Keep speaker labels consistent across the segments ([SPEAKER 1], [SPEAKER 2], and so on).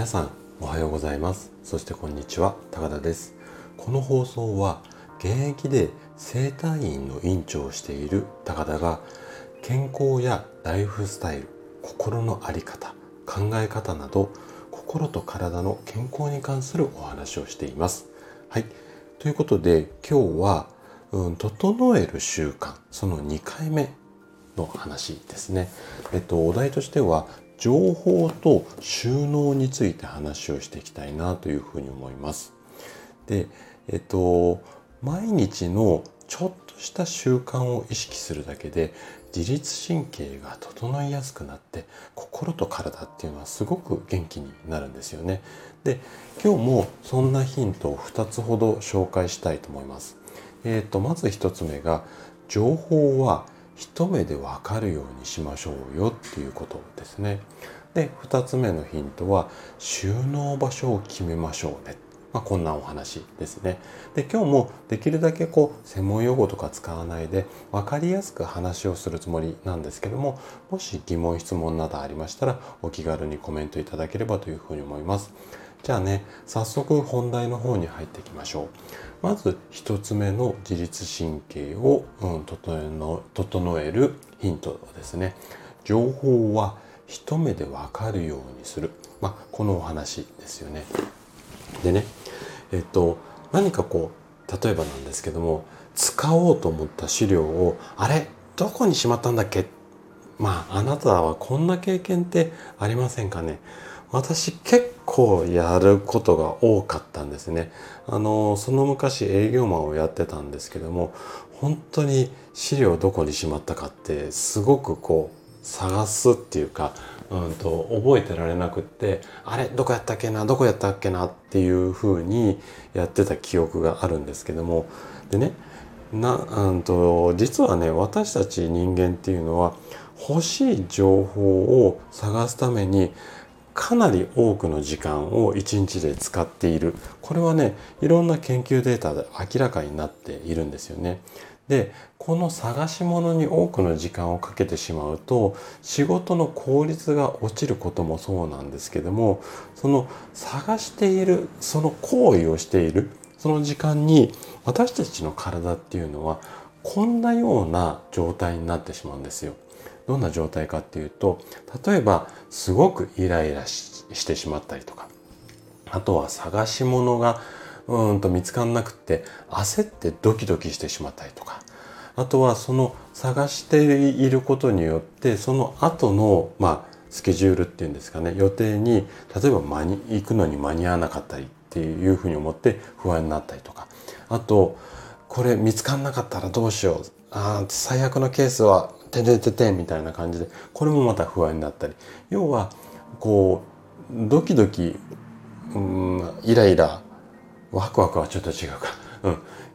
[SPEAKER 1] 皆さんおはようございます。そしてこんにちは高田です。この放送は現役で整体院の院長をしている高田が健康やライフスタイル心の在り方考え方など心と体の健康に関するお話をしています。はい。ということで今日は、うん、整える習慣その2回目の話ですね。えっと、お題としては情報と収納について話をしていきたいなというふうに思います。で、えっと、毎日のちょっとした習慣を意識するだけで自律神経が整いやすくなって心と体っていうのはすごく元気になるんですよね。で今日もそんなヒントを2つほど紹介したいと思います。えー、とまず1つ目が情報は一目でわかるようにしましょうよっていうことですね。で2つ目のヒントは収納場所を決めましょうね。まあ、こんなお話ですね。で今日もできるだけこう専門用語とか使わないで分かりやすく話をするつもりなんですけどももし疑問質問などありましたらお気軽にコメントいただければというふうに思います。じゃあね早速本題の方に入っていきましょう。まず一つ目の自律神経を、うん、整えるヒントですね。情報は一目でわかるようにする。まあ、このお話ですよね。でね、えっと、何かこう、例えばなんですけども、使おうと思った資料を、あれどこにしまったんだっけ？まあ、あなたはこんな経験ってありませんかね？私結構やることが多かったんですね。あの、その昔営業マンをやってたんですけども、本当に資料どこにしまったかってすごくこう探すっていうか、うんと覚えてられなくってあれどこやったっけなどこやったっけなっていうふうにやってた記憶があるんですけどもでねなうんと実はね私たち人間っていうのは欲しい情報を探すためにかなり多くの時間を1日で使っているこれはねいろんな研究データで明らかになっているんですよね。でこの探し物に多くの時間をかけてしまうと仕事の効率が落ちることもそうなんですけどもその探しているその行為をしているその時間に私たちの体っていうのはこんなような状態になってしまうんですよ。どんな状態かっていうと例えばすごくイライラしてしまったりとかあとは探し物がうんと見つかんなくって焦ってドキドキしてしまったりとかあとはその探していることによってその後のまあスケジュールっていうんですかね予定に例えば間に行くのに間に合わなかったりっていうふうに思って不安になったりとかあとこれ見つかんなかったらどうしようあ最悪のケースはててててみたいな感じでこれもまた不安になったり。要はこうドキドキうんイライラワクワクはちょっと違うか、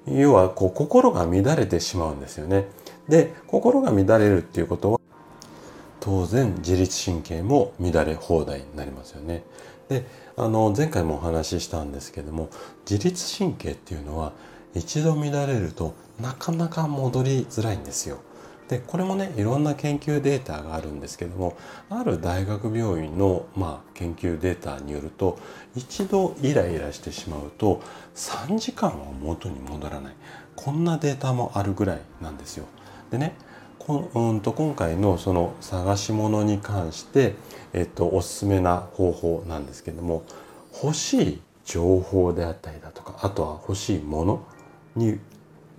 [SPEAKER 1] うん、要はこう心が乱れてしまうんですよね。で心が乱れるっていうことは当然自律神経も乱れ放題になりますよね。であの前回もお話ししたんですけども自律神経っていうのは一度乱れるとなかなか戻りづらいんですよ。でこれもねいろんな研究データがあるんですけどもある大学病院の、まあ、研究データによると一度イライラしてしまうと3時間は元に戻らないこんなデータもあるぐらいなんですよ。でねこうんと今回のその探し物に関して、えっと、おすすめな方法なんですけども欲しい情報であったりだとかあとは欲しいものに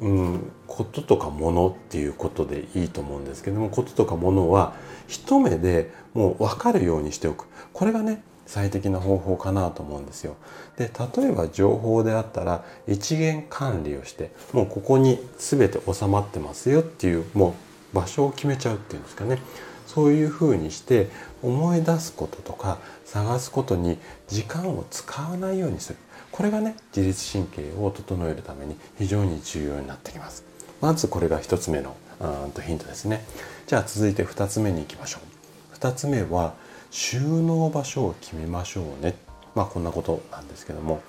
[SPEAKER 1] うん、こととかものっていうことでいいと思うんですけどもこととかものは一目でもう分かるようにしておく。これがね最適な方法かなと思うんですよ。で例えば情報であったら一元管理をしてもうここに全て収まってますよっていうもう場所を決めちゃうっていうんですかね。そういうふうにして思い出すこととか探すことに時間を使わないようにする。これがね自律神経を整えるために非常に重要になってきます。まずこれが1つ目のうんとヒントですね。じゃあ続いて2つ目に行きましょう。2つ目は収納場所を決めましょうね。まあこんなことなんですけども。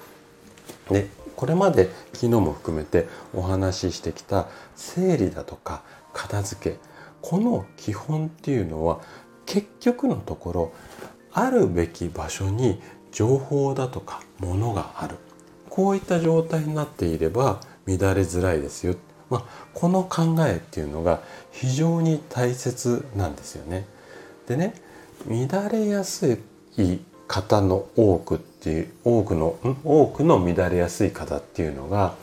[SPEAKER 1] でこれまで昨日も含めてお話ししてきた整理だとか片付け。この基本っていうのは結局のところあるべき場所に情報だとか物がある。こういった状態になっていれば乱れづらいですよ、まあ、この考えっていうのが非常に大切なんですよね。でね乱れやすい方の多くっていう多くの多くの乱れやすい方っていうのが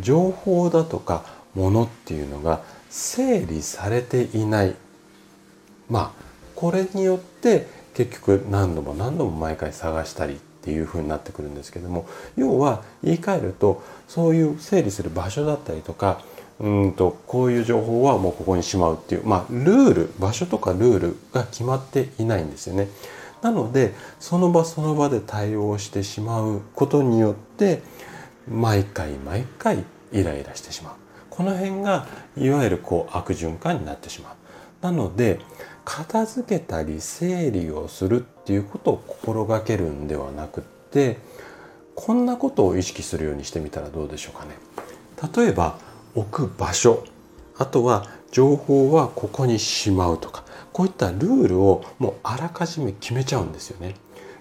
[SPEAKER 1] 情報だとか物っていうのが整理されていない。まあこれによって結局何度も何度も毎回探したりっていう風になってくるんですけども要は言い換えるとそういう整理する場所だったりとかうんとこういう情報はもうここにしまうっていうまあルール場所とかルールが決まっていないんですよね。なのでその場その場で対応してしまうことによって毎回毎回イライラしてしまうこの辺がいわゆるこう悪循環になってしまう。なので片付けたり整理をするっていうことを心がけるんではなくってこんなことを意識するようにしてみたらどうでしょうかね。例えば置く場所あとは情報はここにしまうとかこういったルールをもうあらかじめ決めちゃうんですよね。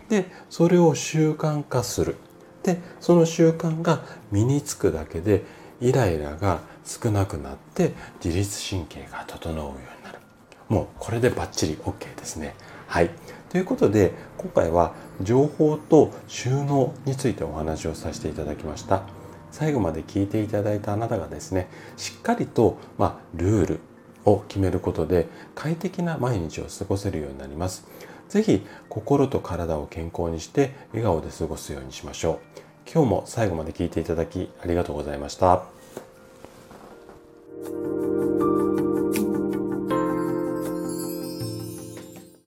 [SPEAKER 1] でそれを習慣化する。でその習慣が身につくだけでイライラが少なくなって自律神経が整うようになる。もうこれでバッチリ OK ですね。はい。ということで今回は情報と収納についてお話をさせていただきました。最後まで聞いていただいたあなたがですねしっかりと、まあ、ルールを決めることで快適な毎日を過ごせるようになります。是非心と体を健康にして笑顔で過ごすようにしましょう。今日も最後まで聞いていただきありがとうございました。